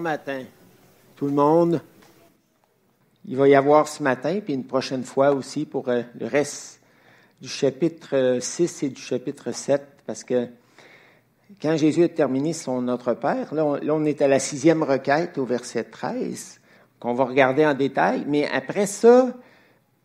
Matin, tout le monde. Il va y avoir ce matin, puis une prochaine fois aussi pour euh, le reste du chapitre 6 et du chapitre 7, parce que quand Jésus a terminé son Notre Père, là on, est à la sixième requête au verset 13, qu'on va regarder en détail, mais après ça,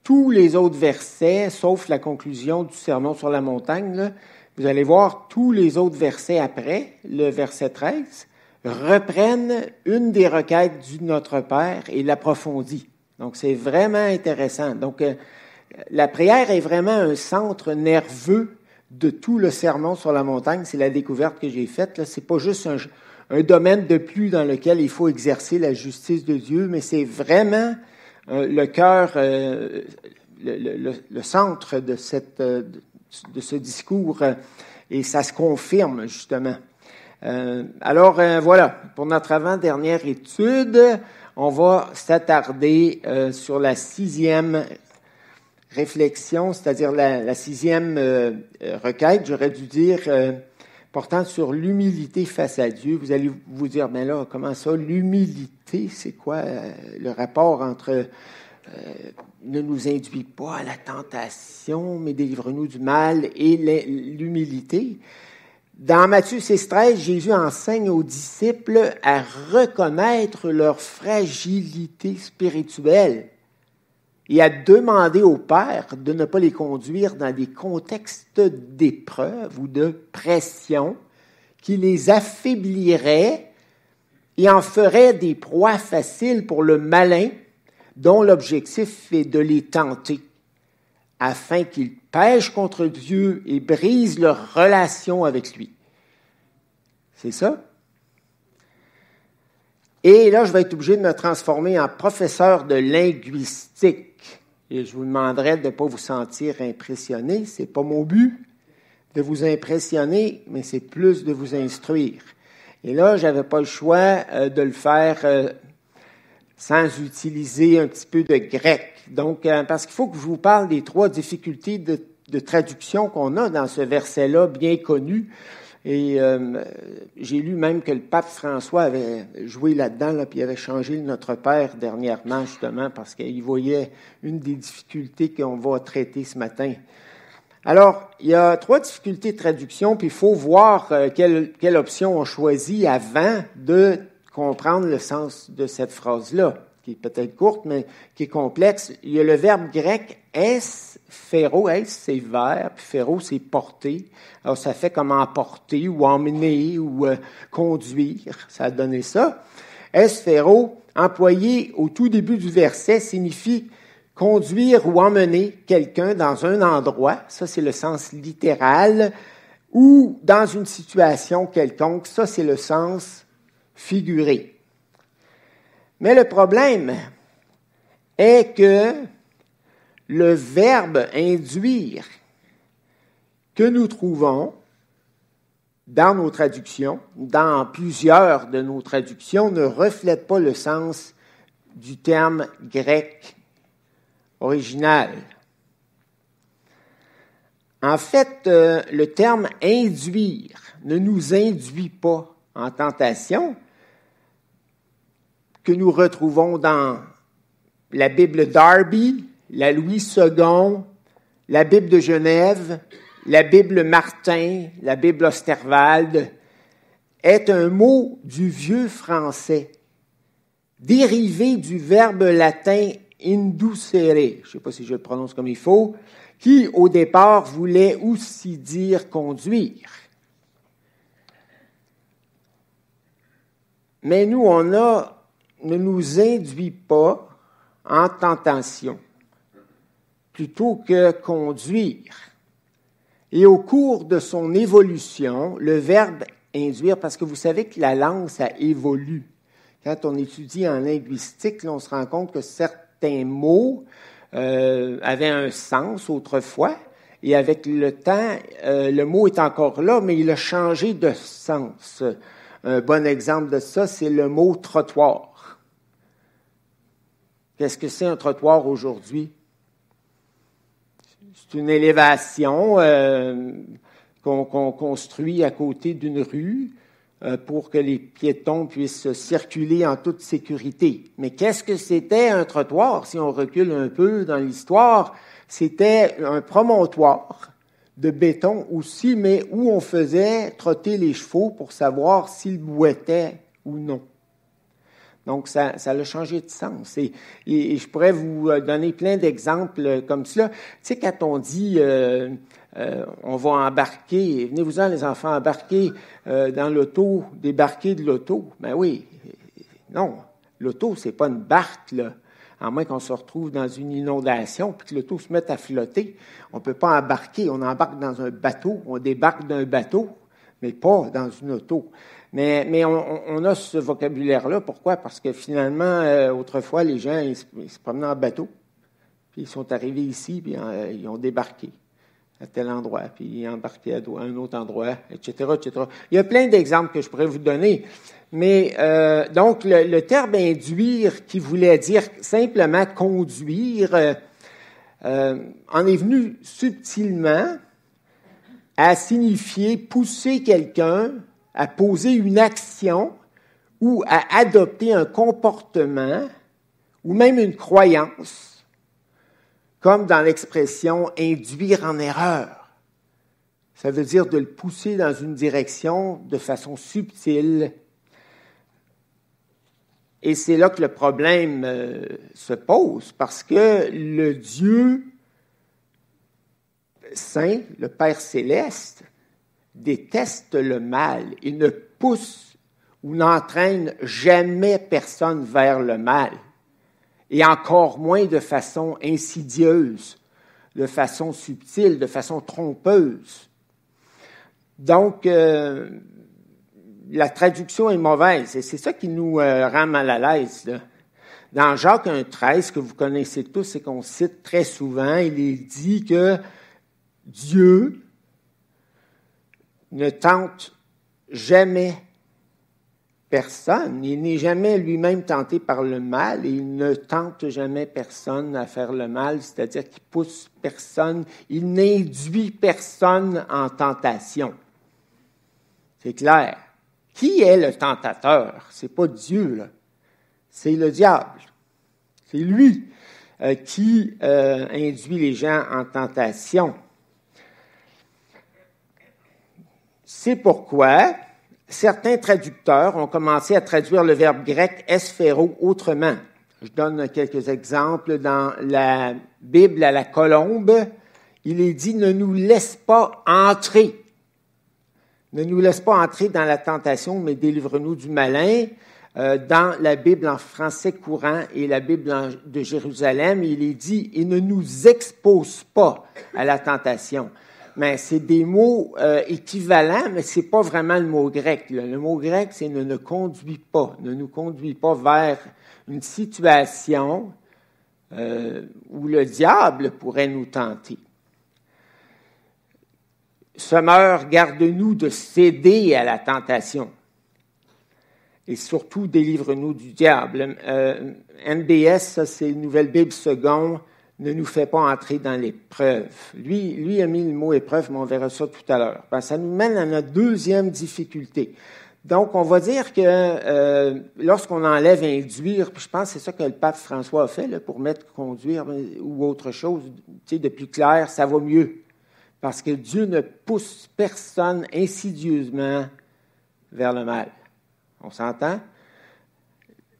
tous les autres versets, sauf la conclusion du sermon sur la montagne, vous allez voir tous les autres versets après, le verset 13, reprennent une des requêtes du Notre Père et l'approfondit. Donc, c'est vraiment intéressant. Donc, euh, la prière est vraiment un centre nerveux de tout le sermon sur la montagne. C'est la découverte que j'ai faite. Ce n'est pas juste un, domaine de plus dans lequel il faut exercer la justice de Dieu, mais c'est vraiment euh, le cœur, euh, le, centre de, cette, de ce discours, et ça se confirme justement. Euh, alors euh, voilà, pour notre avant-dernière étude, on va s'attarder euh, sur la sixième réflexion, c'est-à-dire la, sixième requête, j'aurais dû dire, portant sur l'humilité face à Dieu. Vous allez vous dire, mais là, comment ça, l'humilité, c'est quoi le rapport entre ne nous induis pas à la tentation, mais délivre-nous du mal et l'humilité? Dans Matthieu 6,13, Jésus enseigne aux disciples à reconnaître leur fragilité spirituelle et à demander au Père de ne pas les conduire dans des contextes d'épreuve ou de pression qui les affaiblirait et en ferait des proies faciles pour le malin dont l'objectif est de les tenter afin qu'ils pêchent contre Dieu et brisent leur relation avec lui. C'est ça? Et là, je vais être obligé de me transformer en professeur de linguistique. Et je vous demanderai de ne pas vous sentir impressionné. Ce n'est pas mon but de vous impressionner, mais c'est plus de vous instruire. Et là, je n'avais pas le choix euh, de le faire euh, sans utiliser un petit peu de grec. Donc, euh, parce qu'il faut que je vous parle des trois difficultés de, traduction qu'on a dans ce verset-là, bien connu. Et euh, j'ai lu même que le pape François avait joué là-dedans, là, puis il avait changé Notre Père dernièrement, justement, parce qu'il voyait une des difficultés qu'on va traiter ce matin. Alors, il y a trois difficultés de traduction, puis il faut voir euh, quelle option on choisit avant de comprendre le sens de cette phrase-là, qui est peut-être courte, mais qui est complexe. Il y a le verbe grec es, féro, es, c'est vers, puis féro, c'est porter. Alors, ça fait comme emporter ou emmener ou euh, conduire. Ça a donné ça. Es, féro, employé au tout début du verset, signifie conduire ou emmener quelqu'un dans un endroit. Ça, c'est le sens littéral. Ou dans une situation quelconque. Ça, c'est le sens figuré. Mais le problème est que le verbe induire que nous trouvons dans nos traductions, dans plusieurs de nos traductions, ne reflète pas le sens du terme grec original. En fait, euh, le terme induire ne nous induit pas en tentation, que nous retrouvons dans la Bible Darby, la Louis II, la Bible de Genève, la Bible Martin, la Bible Osterwald, est un mot du vieux français, dérivé du verbe latin inducere, je ne sais pas si je le prononce comme il faut, qui au départ voulait aussi dire conduire. Mais nous, on a ne nous induit pas en tentation, plutôt que conduire. Et au cours de son évolution, le verbe induire, parce que vous savez que la langue, ça évolue. Quand on étudie en linguistique, on se rend compte que certains mots euh, avaient un sens autrefois, et avec le temps, euh, le mot est encore là, mais il a changé de sens. Un bon exemple de ça, c'est le mot trottoir. Qu'est-ce que c'est un trottoir aujourd'hui? C'est une élévation euh, qu'on construit à côté d'une rue euh, pour que les piétons puissent circuler en toute sécurité. Mais qu'est-ce que c'était un trottoir? Si on recule un peu dans l'histoire? C'était un promontoire de béton aussi, mais où on faisait trotter les chevaux pour savoir s'ils boitaient ou non. Donc, ça, ça a changé de sens. Et, je pourrais vous euh, donner plein d'exemples comme cela. Tu sais, quand on dit euh, euh, on va embarquer, venez-vous-en les enfants, embarquer dans l'auto, débarquer de l'auto. Ben oui, non, l'auto, c'est pas une barque, là. À moins qu'on se retrouve dans une inondation puis que l'auto se mette à flotter. On ne peut pas embarquer. On embarque dans un bateau, on débarque d'un bateau, mais pas dans une auto. Mais, on, a ce vocabulaire-là. Pourquoi? Parce que finalement, euh, autrefois, les gens, ils, se promenaient en bateau. Puis ils sont arrivés ici, puis euh, ils ont débarqué à tel endroit, puis ils ont embarqué à, un autre endroit, etc., etc. Il y a plein d'exemples que je pourrais vous donner. Mais euh, donc, le, le, terme induire, qui voulait dire simplement conduire, en est venu subtilement à signifier pousser quelqu'un à poser une action ou à adopter un comportement ou même une croyance, comme dans l'expression induire en erreur. Ça veut dire de le pousser dans une direction de façon subtile. Et c'est là que le problème euh, se pose, parce que le Dieu saint, le Père céleste, déteste le mal. Il ne pousse ou n'entraîne jamais personne vers le mal, et encore moins de façon insidieuse, de façon subtile, de façon trompeuse. Donc, euh, la traduction est mauvaise, et c'est ça qui nous euh, rend mal à l'aise. Dans Jacques 1,13, que vous connaissez tous et qu'on cite très souvent, il dit que Dieu ne tente jamais personne. Il n'est jamais lui-même tenté par le mal il ne tente jamais personne à faire le mal, c'est-à-dire qu'il pousse personne, il n'induit personne en tentation. C'est clair. Qui est le tentateur? C'est pas Dieu. C'est le diable. C'est lui euh, qui euh, induit les gens en tentation. C'est pourquoi certains traducteurs ont commencé à traduire le verbe grec esphéro autrement. Je donne quelques exemples. Dans la Bible à la colombe, il est dit ne nous laisse pas entrer. Ne nous laisse pas entrer dans la tentation, mais délivre-nous du malin. Euh, dans la Bible en français courant et la Bible de Jérusalem, il est dit et ne nous expose pas à la tentation mais c'est des mots euh, équivalents, mais c'est pas vraiment le mot grec. Le mot grec, c'est ne nous conduit pas, ne nous conduit pas vers une situation euh, où le diable pourrait nous tenter. Sommeur, garde-nous de céder à la tentation. Et surtout, délivre-nous du diable. Euh, NBS, c'est Nouvelle Bible seconde, ne nous fait pas entrer dans l'épreuve. Lui, lui a mis le mot épreuve, mais on verra ça tout à l'heure. Ben, ça nous mène à notre deuxième difficulté. Donc, on va dire que euh, lorsqu'on enlève induire, puis je pense que c'est ça que le pape François a fait là, pour mettre conduire ou autre chose, tu sais, de plus clair, ça va mieux. Parce que Dieu ne pousse personne insidieusement vers le mal. On s'entend?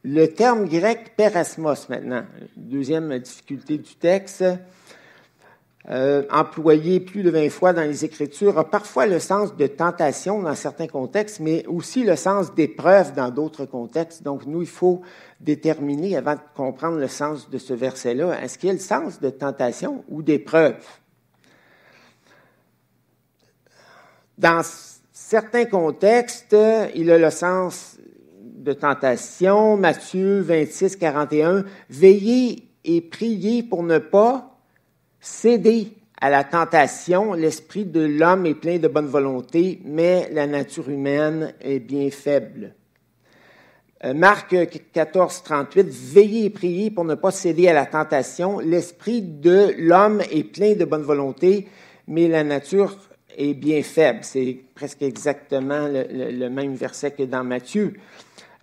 Le terme grec perasmos maintenant, deuxième difficulté du texte, euh, employé plus de 20 fois dans les Écritures, a parfois le sens de tentation dans certains contextes, mais aussi le sens d'épreuve dans d'autres contextes. Donc, nous, il faut déterminer, avant de comprendre le sens de ce verset-là, est-ce qu'il y a le sens de tentation ou d'épreuve? Dans certains contextes, il a le sens de tentation, Matthieu 26, 41, veillez et priez pour ne pas céder à la tentation. L'esprit de l'homme est plein de bonne volonté, mais la nature humaine est bien faible. Euh, Marc 14, 38, veillez et priez pour ne pas céder à la tentation. L'esprit de l'homme est plein de bonne volonté, mais la nature est bien faible. C'est presque exactement le, même verset que dans Matthieu.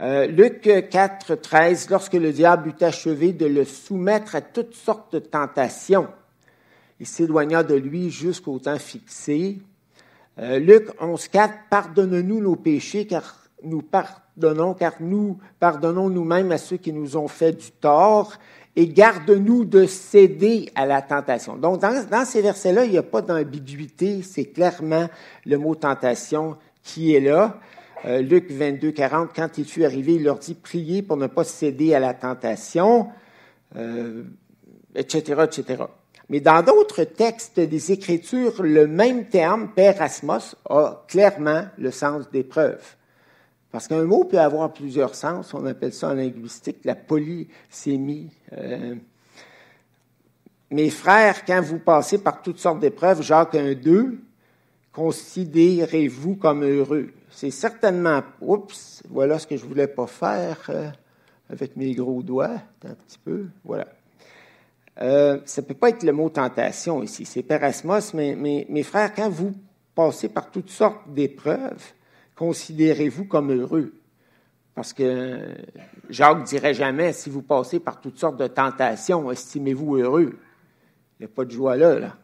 Euh, Luc 4, 13, lorsque le diable eut achevé de le soumettre à toutes sortes de tentations, il s'éloigna de lui jusqu'au temps fixé. Euh, Luc 11, 4, pardonne-nous nos péchés, car nous pardonnons, car nous pardonnons nous-mêmes à ceux qui nous ont fait du tort, et garde-nous de céder à la tentation. Donc, dans, ces versets-là, il n'y a pas d'ambiguïté, c'est clairement le mot tentation qui est là. Euh, Luc 22, 40, quand il fut arrivé, il leur dit, priez pour ne pas céder à la tentation, etc., euh, etc. Mais dans d'autres textes des Écritures, le même terme, pérasmos, a clairement le sens d'épreuve. Parce qu'un mot peut avoir plusieurs sens. On appelle ça en linguistique la polysémie. Euh, mes frères, quand vous passez par toutes sortes d'épreuves, Jacques 1.2, considérez-vous comme heureux. C'est certainement, oups, voilà ce que je voulais pas faire euh, avec mes gros doigts, un petit peu, voilà. Euh, ça ne peut pas être le mot tentation ici, c'est pérasmos, mais mes frères, quand vous passez par toutes sortes d'épreuves, considérez-vous comme heureux. Parce que Jacques dirait jamais, si vous passez par toutes sortes de tentations, estimez-vous heureux. Il n'y a pas de joie là, là.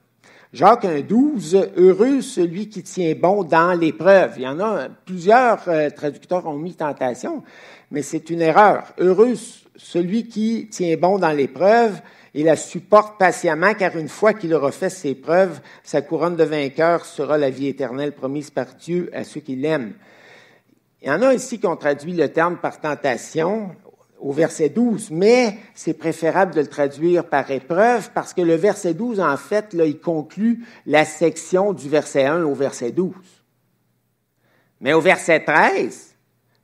Jacques 1,12, heureux celui qui tient bon dans l'épreuve. Il y en a plusieurs euh, traducteurs ont mis tentation, mais c'est une erreur. Heureux celui qui tient bon dans l'épreuve et la supporte patiemment, car une fois qu'il aura fait ses preuves, sa couronne de vainqueur sera la vie éternelle promise par Dieu à ceux qui l'aiment. Il y en a ici qui ont traduit le terme par tentation au verset 12, mais c'est préférable de le traduire par épreuve parce que le verset 12, en fait, là, il conclut la section du verset 1 au verset 12. Mais au verset 13,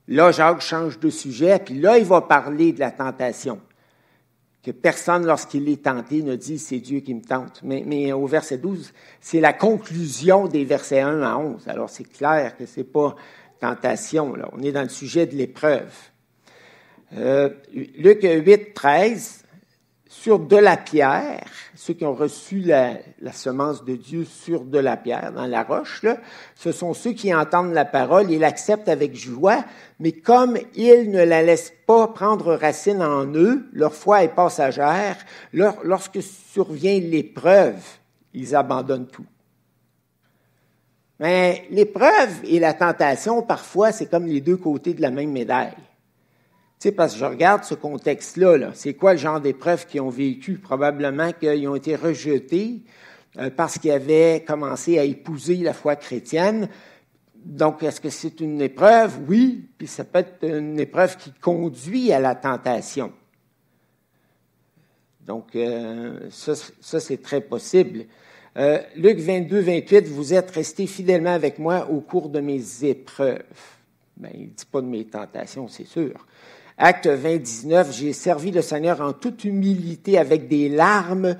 là, Jacques change de sujet, puis là, il va parler de la tentation que personne, lorsqu'il est tenté, ne dit c'est Dieu qui me tente. Mais, au verset 12, c'est la conclusion des versets 1 à 11. Alors c'est clair que c'est pas tentation. Là. On est dans le sujet de l'épreuve. Euh, Luc 8, 13, sur de la pierre, ceux qui ont reçu la, semence de Dieu sur de la pierre, dans la roche, là, ce sont ceux qui entendent la parole et l'acceptent avec joie, mais comme ils ne la laissent pas prendre racine en eux, leur foi est passagère, lorsque survient l'épreuve, ils abandonnent tout. Mais l'épreuve et la tentation, parfois, c'est comme les deux côtés de la même médaille sais, parce que je regarde ce contexte-là, -là, c'est quoi le genre d'épreuves qu'ils ont vécu? Probablement qu'ils ont été rejetés euh, parce qu'ils avaient commencé à épouser la foi chrétienne. Donc, est-ce que c'est une épreuve? Oui, puis ça peut être une épreuve qui conduit à la tentation. Donc, euh, ça, ça c'est très possible. Euh, Luc 22, 28, vous êtes restés fidèlement avec moi au cours de mes épreuves. Ben, il ne dit pas de mes tentations, c'est sûr. Acte 20, j'ai servi le Seigneur en toute humilité avec des larmes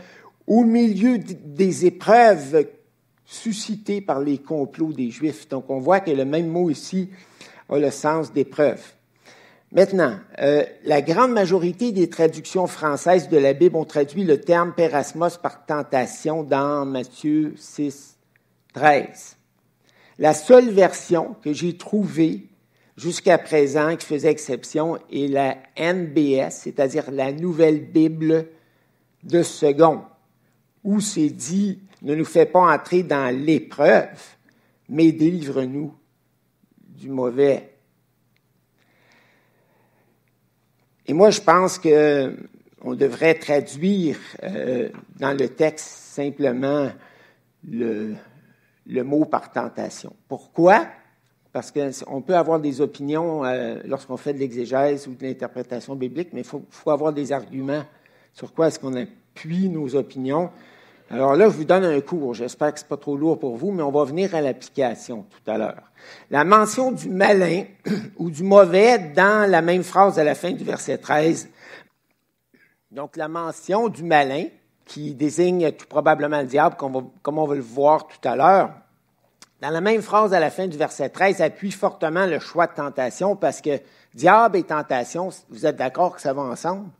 au milieu des épreuves suscitées par les complots des Juifs. Donc on voit que le même mot ici a le sens d'épreuve. Maintenant, euh, la grande majorité des traductions françaises de la Bible ont traduit le terme pérasmos par tentation dans Matthieu 6, 13. La seule version que j'ai trouvée jusqu'à présent qui faisait exception est la NBS, c'est-à-dire la Nouvelle Bible de second, où c'est dit ne nous fais pas entrer dans l'épreuve, mais délivre-nous du mauvais. Et moi, je pense que on devrait traduire euh, dans le texte simplement le, le mot par tentation. Pourquoi? Parce qu'on peut avoir des opinions euh, lorsqu'on fait de l'exégèse ou de l'interprétation biblique, mais il faut, avoir des arguments sur quoi est-ce qu'on appuie nos opinions. Alors là, je vous donne un cours. J'espère que ce n'est pas trop lourd pour vous, mais on va venir à l'application tout à l'heure. La mention du malin ou du mauvais dans la même phrase à la fin du verset 13. Donc, la mention du malin, qui désigne tout probablement le diable, comme on va le voir tout à l'heure, dans la même phrase à la fin du verset 13, appuie fortement le choix de tentation parce que diable et tentation, vous êtes d'accord que ça va ensemble?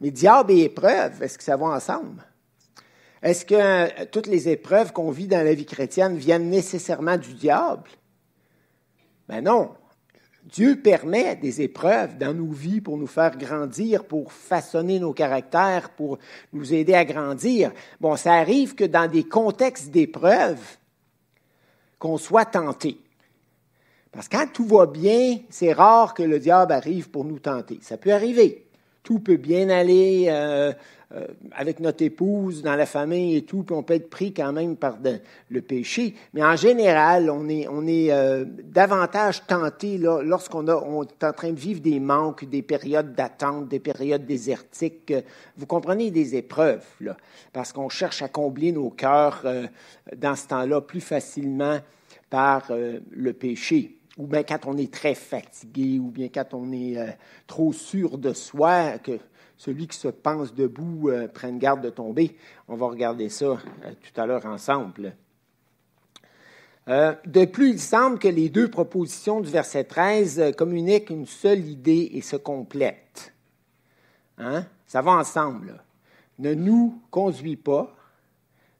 Mais diable et épreuve, est-ce que ça va ensemble? Est-ce que euh, toutes les épreuves qu'on vit dans la vie chrétienne viennent nécessairement du diable? Ben non. Dieu permet des épreuves dans nos vies pour nous faire grandir, pour façonner nos caractères, pour nous aider à grandir. Bon, ça arrive que dans des contextes d'épreuves, qu'on soit tenté. Parce que quand tout va bien, c'est rare que le diable arrive pour nous tenter. Ça peut arriver. Tout peut bien aller. Euh, euh, avec notre épouse, dans la famille et tout, puis on peut être pris quand même par le péché. Mais en général, on est, on est euh, davantage tenté lorsqu'on on est en train de vivre des manques, des périodes d'attente, des périodes désertiques. Vous comprenez, des épreuves, là, parce qu'on cherche à combler nos cœurs dans ce temps-là plus facilement par le péché ou bien quand on est très fatigué, ou bien quand on est trop sûr de soi, que celui qui se pense debout euh, prenne garde de tomber. On va regarder ça euh, tout à l'heure ensemble. Euh, de plus, il semble que les deux propositions du verset 13 communiquent une seule idée et se complètent. Hein? Ça va ensemble. Ne nous conduis pas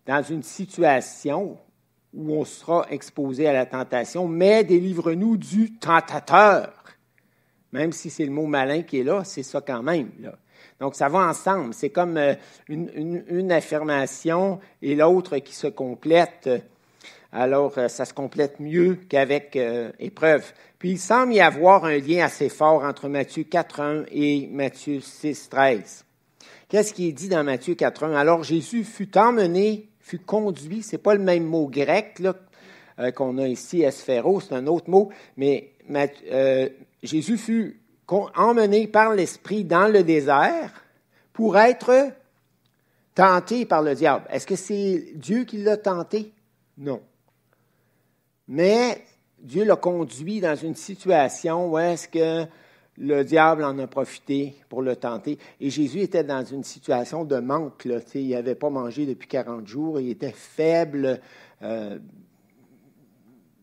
dans une situation où on sera exposé à la tentation, mais délivre-nous du tentateur. Même si c'est le mot malin qui est là, c'est ça quand même. Là. Donc, ça va ensemble. C'est comme euh, une, affirmation et l'autre qui se complète. Alors, euh, ça se complète mieux qu'avec euh, épreuve. Puis, il semble y avoir un lien assez fort entre Matthieu 4.1 et Matthieu 6.13. Qu'est-ce qui est dit dans Matthieu 4.1? Alors, Jésus fut emmené, fut conduit. C'est pas le même mot grec qu'on a ici, esphéro, c'est un autre mot, mais Jésus fut emmené par l'Esprit dans le désert pour être tenté par le diable. Est-ce que c'est Dieu qui l'a tenté? Non. Mais Dieu l'a conduit dans une situation où est-ce que le diable en a profité pour le tenter. Et Jésus était dans une situation de manque. Là, il n'avait pas mangé depuis 40 jours, il était faible. Euh,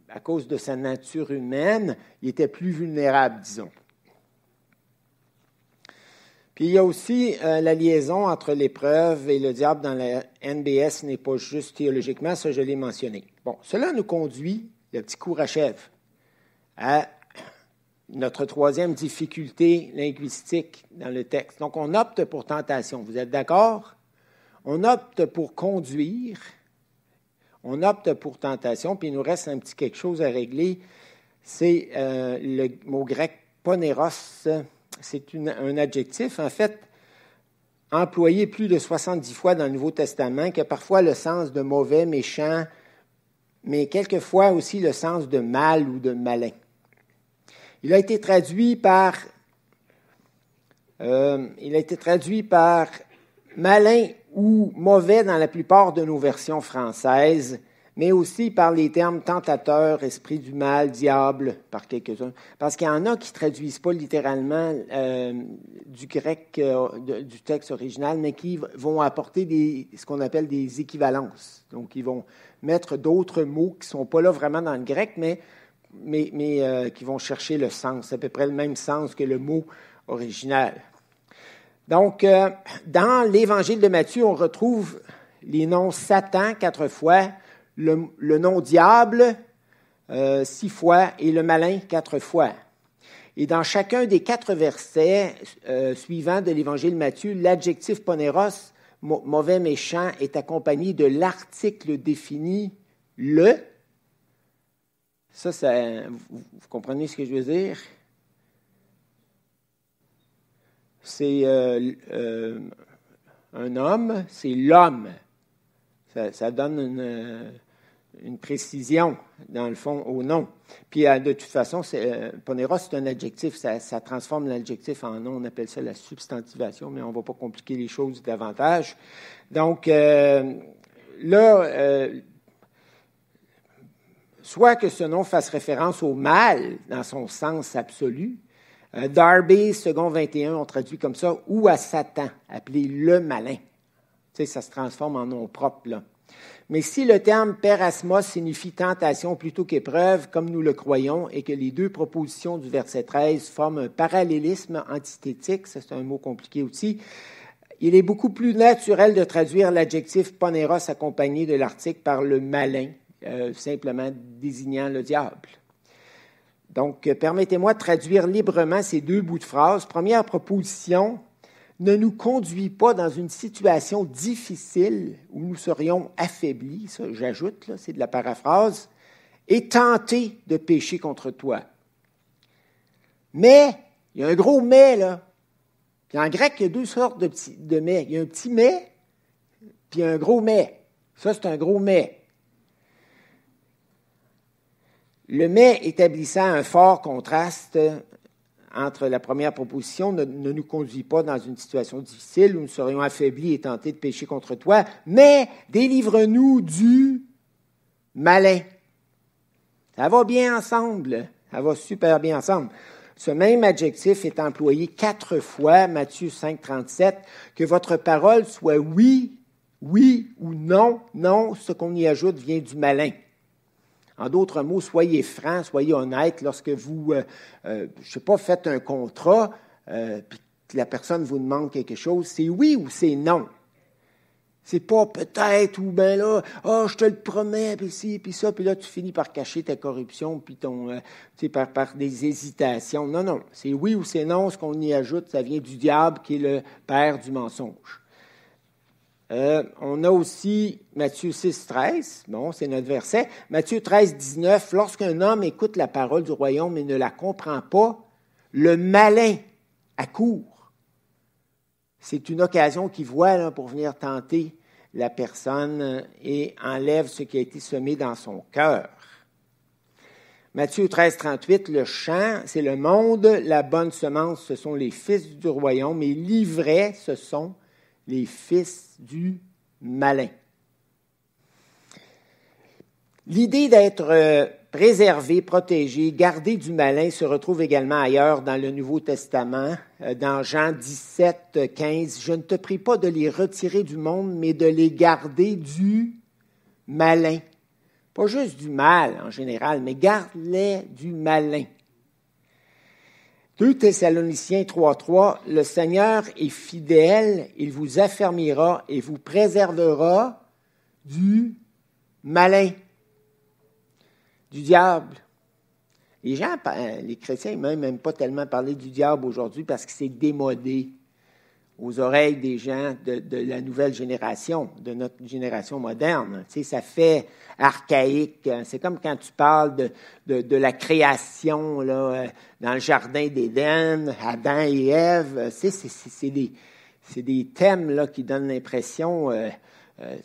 à cause de sa nature humaine, il était plus vulnérable, disons il y a aussi euh, la liaison entre l'épreuve et le diable dans la NBS n'est pas juste théologiquement, ça je l'ai mentionné. Bon, cela nous conduit, le petit cours achève, à notre troisième difficulté linguistique dans le texte. Donc on opte pour tentation. Vous êtes d'accord? On opte pour conduire, on opte pour tentation, puis il nous reste un petit quelque chose à régler. C'est euh, le mot grec poneros c'est un adjectif, en fait, employé plus de 70 fois dans le Nouveau Testament, qui a parfois le sens de mauvais, méchant, mais quelquefois aussi le sens de mal ou de malin. Il a été traduit par, euh, il a été traduit par malin ou mauvais dans la plupart de nos versions françaises mais aussi par les termes tentateur, esprit du mal, diable, par quelques-uns. Parce qu'il y en a qui ne traduisent pas littéralement euh, du grec euh, du texte original, mais qui vont apporter ce qu'on appelle des équivalences. Donc, ils vont mettre d'autres mots qui ne sont pas là vraiment dans le grec, mais, mais, euh, qui vont chercher le sens, à peu près le même sens que le mot original. Donc, dans l'évangile de Matthieu, on retrouve les noms Satan quatre fois, le, nom diable euh, six fois et le malin quatre fois. Et dans chacun des quatre versets euh, suivants de l'Évangile de Matthieu, l'adjectif poneros, mauvais, méchant, est accompagné de l'article défini le. Ça, ça vous, comprenez ce que je veux dire? C'est euh, un homme, c'est l'homme. Ça, donne une, une, précision, dans le fond, au nom. Puis, euh, de toute façon, euh, c'est un adjectif. Ça, transforme l'adjectif en nom. On appelle ça la substantivation, mais on ne va pas compliquer les choses davantage. Donc, euh, là, soit que ce nom fasse référence au mal dans son sens absolu, Darby, second 21, on traduit comme ça, ou à Satan, appelé le malin ça se transforme en nom propre. Là. Mais si le terme perasmos signifie tentation plutôt qu'épreuve, comme nous le croyons, et que les deux propositions du verset 13 forment un parallélisme antithétique, c'est un mot compliqué aussi, il est beaucoup plus naturel de traduire l'adjectif poneros accompagné de l'article par le malin, euh, simplement désignant le diable. Donc, euh, permettez-moi de traduire librement ces deux bouts de phrase. Première proposition, ne nous conduis pas dans une situation difficile où nous serions affaiblis, ça j'ajoute, c'est de la paraphrase, et tentés de pécher contre toi. Mais, il y a un gros mais là. Puis en grec, il y a deux sortes de, petits, de mais. Il y a un petit mais, puis un gros mais. Ça, c'est un gros mais. Le mais établissant un fort contraste entre la première proposition, ne, nous conduit pas dans une situation difficile où nous serions affaiblis et tentés de pécher contre toi, mais délivre-nous du malin. Ça va bien ensemble. Ça va super bien ensemble. Ce même adjectif est employé quatre fois, Matthieu 5, 37, que votre parole soit oui, oui ou non, non, ce qu'on y ajoute vient du malin. En d'autres mots, soyez francs, soyez honnêtes lorsque vous, euh, euh, je ne sais pas, faites un contrat, euh, puis que la personne vous demande quelque chose, c'est oui ou c'est non. C'est pas peut-être ou ben là, oh, je te le promets, puis ci, puis ça, puis là, tu finis par cacher ta corruption, puis ton, par des hésitations. Non, non, c'est oui ou c'est non. Ce qu'on y ajoute, ça vient du diable qui est le père du mensonge. Euh, on a aussi Matthieu 6, 13. Bon, c'est notre verset. Matthieu 13, 19. Lorsqu'un homme écoute la parole du royaume et ne la comprend pas, le malin accourt c'est une occasion qu'il voit pour venir tenter la personne et enlève ce qui a été semé dans son cœur. Matthieu 13, 38, le champ, c'est le monde, la bonne semence, ce sont les fils du royaume, et l'ivraie, ce sont les fils du malin. L'idée d'être euh, préserver, protéger, garder du malin se retrouve également ailleurs dans le Nouveau Testament, euh, dans Jean 17, 15. Je ne te prie pas de les retirer du monde, mais de les garder du malin. Pas juste du mal en général, mais garde-les du malin. 2 Thessaloniciens 3.3, le Seigneur est fidèle, il vous affermira et vous préservera du malin du diable. Les gens, les chrétiens même n'aiment pas tellement parler du diable aujourd'hui parce que c'est démodé aux oreilles des gens de, la nouvelle génération, de notre génération moderne. Tu sais, ça fait archaïque. C'est comme quand tu parles de, de, la création là, euh, dans le jardin d'Éden, Adam et Ève. c'est des, des, thèmes là, qui donnent l'impression euh, euh,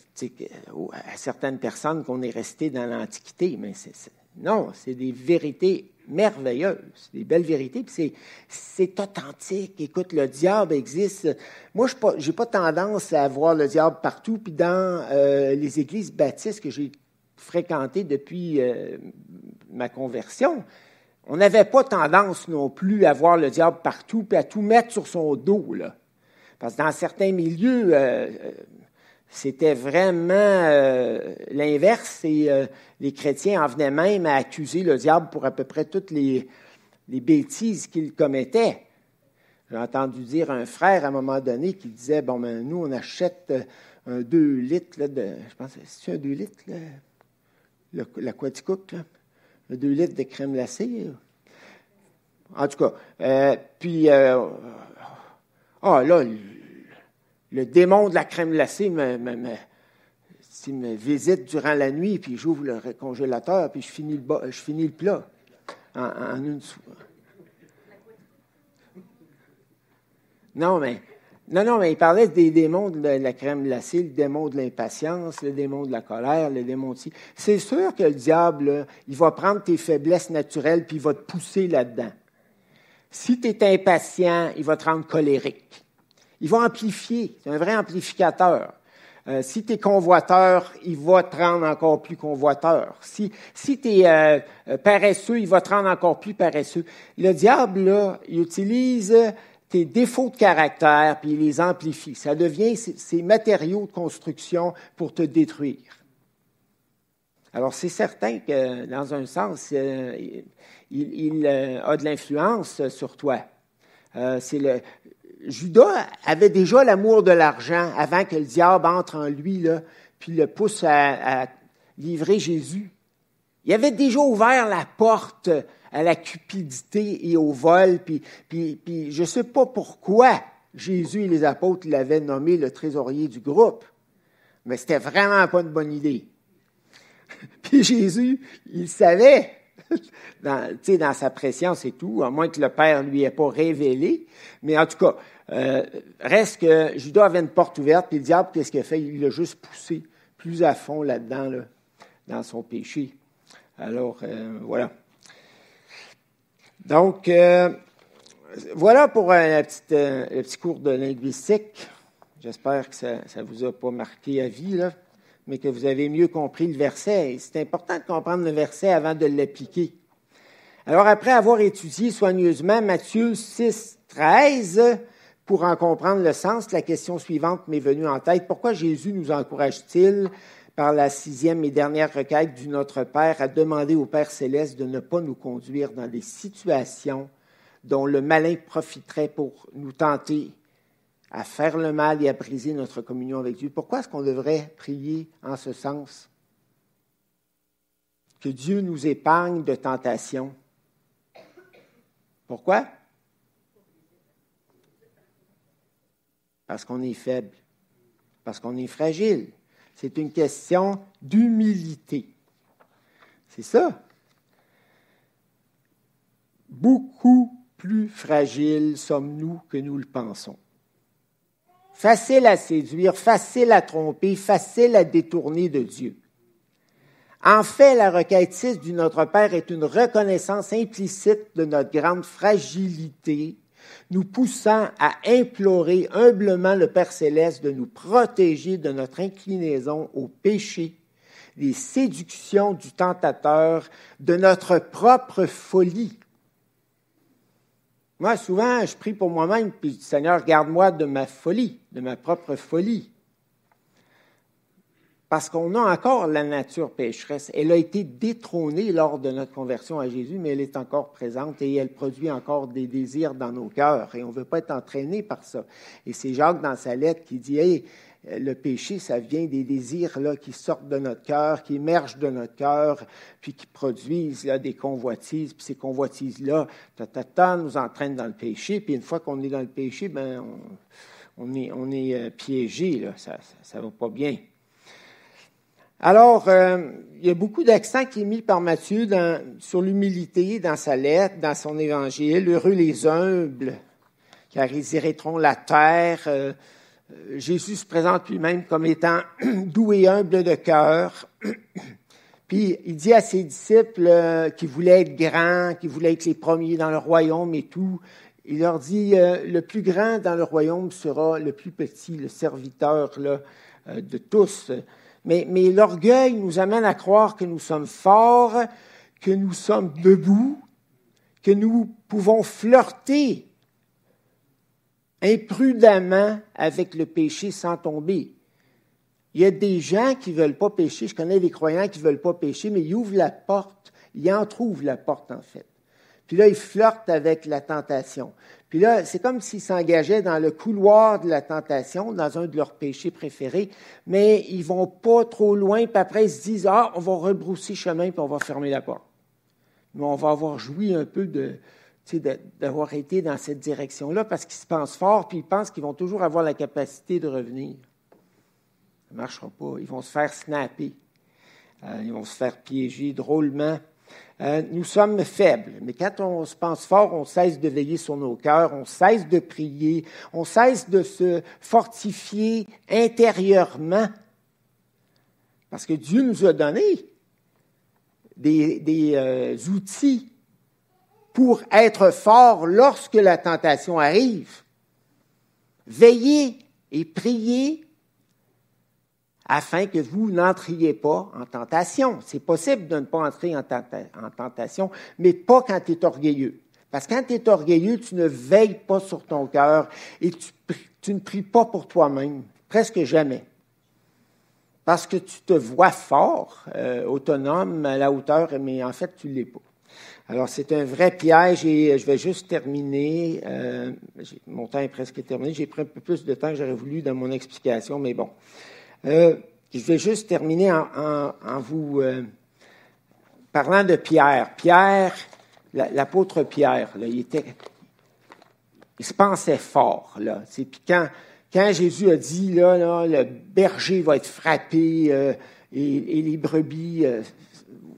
à certaines personnes qu'on est resté dans l'Antiquité, mais non, c'est des vérités merveilleuses, des belles vérités, puis c'est authentique. Écoute, le diable existe. Moi, je n'ai pas, tendance à voir le diable partout, puis dans euh, les églises baptistes que j'ai fréquentées depuis euh, ma conversion, on n'avait pas tendance non plus à voir le diable partout, puis à tout mettre sur son dos. Là. Parce que dans certains milieux, c'était vraiment euh, l'inverse et euh, les chrétiens en venaient même à accuser le diable pour à peu près toutes les, bêtises qu'il commettait. J'ai entendu dire un frère à un moment donné qui disait Bon, ben, nous, on achète euh, un 2 litres de. Je pense, c'est un 2 litres, là, l'aquaticook, là, un 2 litres de crème glacée. En tout cas, puis, ah, là, le démon de la crème glacée me, me, visite durant la nuit, puis j'ouvre le congélateur, puis je finis le, plat en, une Non, mais non, non, mais il parlait des démons de la crème glacée, le démon de l'impatience, le démon de la colère, le démon de... C'est sûr que le diable, il va prendre tes faiblesses naturelles puis il va te pousser là-dedans. Si tu es impatient, il va te rendre colérique. Il va amplifier. C'est un vrai amplificateur. Euh, si tu es convoiteur, il va te rendre encore plus convoiteur. Si, si tu es euh, euh, paresseux, il va te rendre encore plus paresseux. Le diable, là, il utilise tes défauts de caractère, puis il les amplifie. Ça devient ces matériaux de construction pour te détruire. Alors, c'est certain que, dans un sens, il, il a de l'influence sur toi. c'est le, Judas avait déjà l'amour de l'argent avant que le diable entre en lui, là, puis le pousse à, livrer Jésus. Il avait déjà ouvert la porte à la cupidité et au vol, puis, puis, puis je ne sais pas pourquoi Jésus et les apôtres l'avaient nommé le trésorier du groupe, mais c'était vraiment pas une bonne idée. puis Jésus, il savait, dans, dans sa préscience et tout, à moins que le Père lui ait pas révélé. Mais en tout cas, euh, reste que Judas avait une porte ouverte, puis le diable, qu'est-ce qu'il a fait? Il l'a juste poussé plus à fond là-dedans, là, dans son péché. Alors, euh, voilà. Donc, euh, voilà pour un petit cours de linguistique. J'espère que ça ne vous a pas marqué à vie, là mais que vous avez mieux compris le verset. C'est important de comprendre le verset avant de l'appliquer. Alors, après avoir étudié soigneusement Matthieu 6, 13, pour en comprendre le sens, la question suivante m'est venue en tête. Pourquoi Jésus nous encourage-t-il, par la sixième et dernière requête du Notre Père, à demander au Père céleste de ne pas nous conduire dans des situations dont le malin profiterait pour nous tenter? À faire le mal et à briser notre communion avec Dieu. Pourquoi est-ce qu'on devrait prier en ce sens? Que Dieu nous épargne de tentation. Pourquoi? Parce qu'on est faible, parce qu'on est fragile. C'est une question d'humilité. C'est ça. Beaucoup plus fragiles sommes-nous que nous le pensons facile à séduire, facile à tromper, facile à détourner de Dieu. En fait, la requête 6 du Notre Père est une reconnaissance implicite de notre grande fragilité, nous poussant à implorer humblement le Père céleste de nous protéger de notre inclinaison au péché, des séductions du tentateur, de notre propre folie. Moi, souvent, je prie pour moi-même, puis Seigneur, garde-moi de ma folie, de ma propre folie. Parce qu'on a encore la nature pécheresse. Elle a été détrônée lors de notre conversion à Jésus, mais elle est encore présente et elle produit encore des désirs dans nos cœurs. Et on ne veut pas être entraîné par ça. Et c'est Jacques dans sa lettre qui dit, hey, le péché, ça vient des désirs là, qui sortent de notre cœur, qui émergent de notre cœur, puis qui produisent là, des convoitises. Puis ces convoitises-là, ta, nous entraînent dans le péché. Puis une fois qu'on est dans le péché, ben, on, est, euh, piégé. Là. Ça ne va pas bien. Alors, euh, il y a beaucoup d'accent qui est mis par Matthieu sur l'humilité dans sa lettre, dans son évangile. Heureux les humbles, car ils hériteront la terre. Euh, euh, Jésus se présente lui-même comme étant doux et humble de cœur. Puis il dit à ses disciples euh, qui voulaient être grands, qui voulaient être les premiers dans le royaume et tout, il leur dit, euh, le plus grand dans le royaume sera le plus petit, le serviteur là, de tous. Mais, mais l'orgueil nous amène à croire que nous sommes forts, que nous sommes debout, que nous pouvons flirter imprudemment avec le péché sans tomber. Il y a des gens qui ne veulent pas pécher. Je connais des croyants qui ne veulent pas pécher, mais ils ouvrent la porte. Ils entrouvrent la porte, en fait. Puis là, ils flirtent avec la tentation. Puis là, c'est comme s'ils s'engageaient dans le couloir de la tentation, dans un de leurs péchés préférés, mais ils vont pas trop loin, puis après, ils se disent, ah, on va rebrousser chemin, puis on va fermer la porte. Mais on va avoir joui un peu de, d'avoir été dans cette direction-là parce qu'ils se pensent forts puis ils pensent qu'ils vont toujours avoir la capacité de revenir. Ça ne marchera pas. Ils vont se faire snapper. Euh, ils vont se faire piéger drôlement. Euh, nous sommes faibles, mais quand on se pense fort, on cesse de veiller sur nos cœurs, on cesse de prier, on cesse de se fortifier intérieurement. Parce que Dieu nous a donné des, euh, outils pour être fort lorsque la tentation arrive. Veillez et priez afin que vous n'entriez pas en tentation. C'est possible de ne pas entrer en, tentation, mais pas quand tu es orgueilleux. Parce que quand tu es orgueilleux, tu ne veilles pas sur ton cœur et tu, ne pries pas pour toi-même, presque jamais. Parce que tu te vois fort, euh, autonome, à la hauteur, mais en fait, tu ne l'es pas. Alors, c'est un vrai piège et je vais juste terminer. Euh, mon temps est presque terminé. J'ai pris un peu plus de temps que j'aurais voulu dans mon explication, mais bon. Euh, je vais juste terminer en, vous euh, parlant de Pierre. Pierre, l'apôtre Pierre, il était, il se pensait fort là. Puis quand, quand Jésus a dit là, le berger va être frappé et, les brebis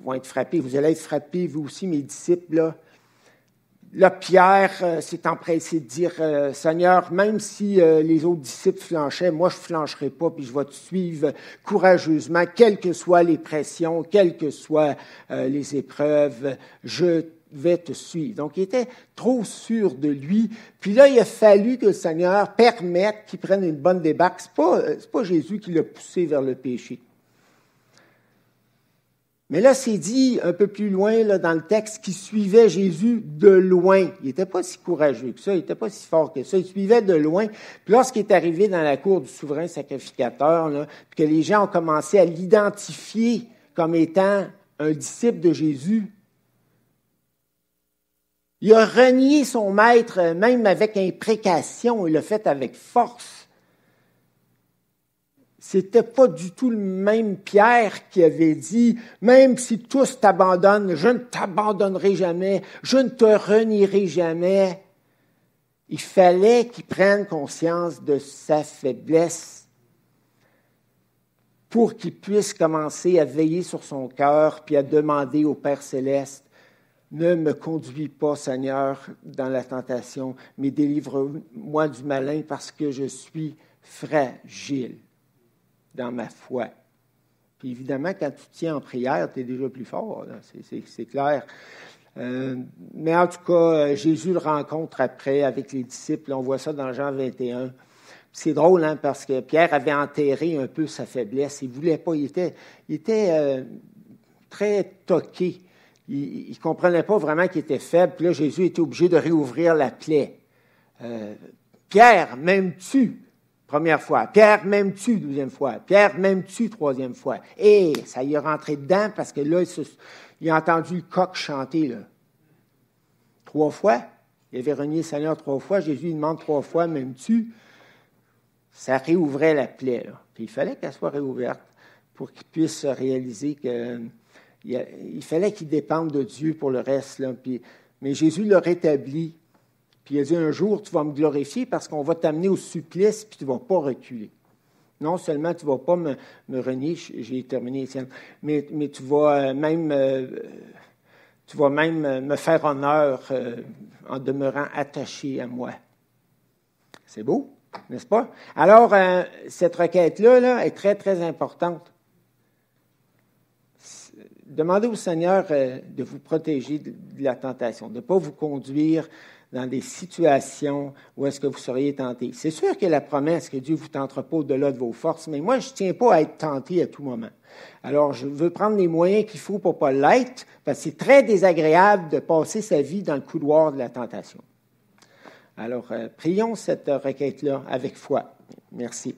Vous allez être frappés, vous aussi, mes disciples. Là, Pierre euh, s'est empressé de dire, euh, Seigneur, même si euh, les autres disciples flanchaient, moi je ne flancherai pas, puis je vais te suivre courageusement, quelles que soient les pressions, quelles que soient les épreuves, je vais te suivre. Donc, il était trop sûr de lui. Puis là, il a fallu que le Seigneur permette qu'il prenne une bonne débarque. Ce n'est pas Jésus qui l'a poussé vers le péché. Mais là, c'est dit un peu plus loin dans le texte qu'il suivait Jésus de loin. Il n'était pas si courageux que ça, il n'était pas si fort que ça. Il suivait de loin. Puis lorsqu'il est arrivé dans la cour du souverain sacrificateur, là, puis que les gens ont commencé à l'identifier comme étant un disciple de Jésus, il a renié son maître même avec imprécation, il l'a fait avec force c'était pas du tout le même Pierre qui avait dit, même si tous t'abandonnent, je ne t'abandonnerai jamais, je ne te renierai jamais. Il fallait qu'il prenne conscience de sa faiblesse pour qu'il puisse commencer à veiller sur son cœur puis à demander au Père céleste, ne me conduis pas, Seigneur, dans la tentation, mais délivre-moi du malin parce que je suis fragile dans ma foi. Puis évidemment, quand tu tiens en prière, tu es déjà plus fort, c'est clair. Euh, mais en tout cas, euh, Jésus le rencontre après avec les disciples. On voit ça dans Jean 21. C'est drôle, hein, parce que Pierre avait enterré un peu sa faiblesse. Il voulait pas, il était, euh, très toqué. Il ne comprenait pas vraiment qu'il était faible. Puis là, Jésus était obligé de réouvrir la plaie. Pierre, m'aimes-tu? Première fois. Pierre, m'aimes-tu? Deuxième fois. Pierre, m'aimes-tu? Troisième fois. Et ça y est rentré dedans parce que là, il, a entendu le coq chanter. Là. Trois fois. Il avait renié le Seigneur trois fois. Jésus lui demande trois fois, m'aimes-tu? Ça réouvrait la plaie. Puis il fallait qu'elle soit réouverte pour qu'il puisse réaliser que il, fallait qu'il dépende de Dieu pour le reste. Là. Puis, mais Jésus l'a rétabli puis il a dit un jour, tu vas me glorifier parce qu'on va t'amener au supplice, puis tu ne vas pas reculer. Non seulement tu ne vas pas me, renier, j'ai terminé, mais, mais tu vas euh, même, euh, tu vas même euh, me faire honneur en demeurant attaché à moi. C'est beau, n'est-ce pas? Alors, cette requête-là là, est très, très importante. Demandez au Seigneur de vous protéger de la tentation, de ne pas vous conduire dans des situations où est-ce que vous seriez tenté. C'est sûr que la promesse que Dieu vous tentera pas au-delà de vos forces, mais moi, je ne tiens pas à être tenté à tout moment. Alors, je veux prendre les moyens qu'il faut pour pas l'être, parce que c'est très désagréable de passer sa vie dans le couloir de la tentation. Alors, euh, prions cette requête-là avec foi. Merci.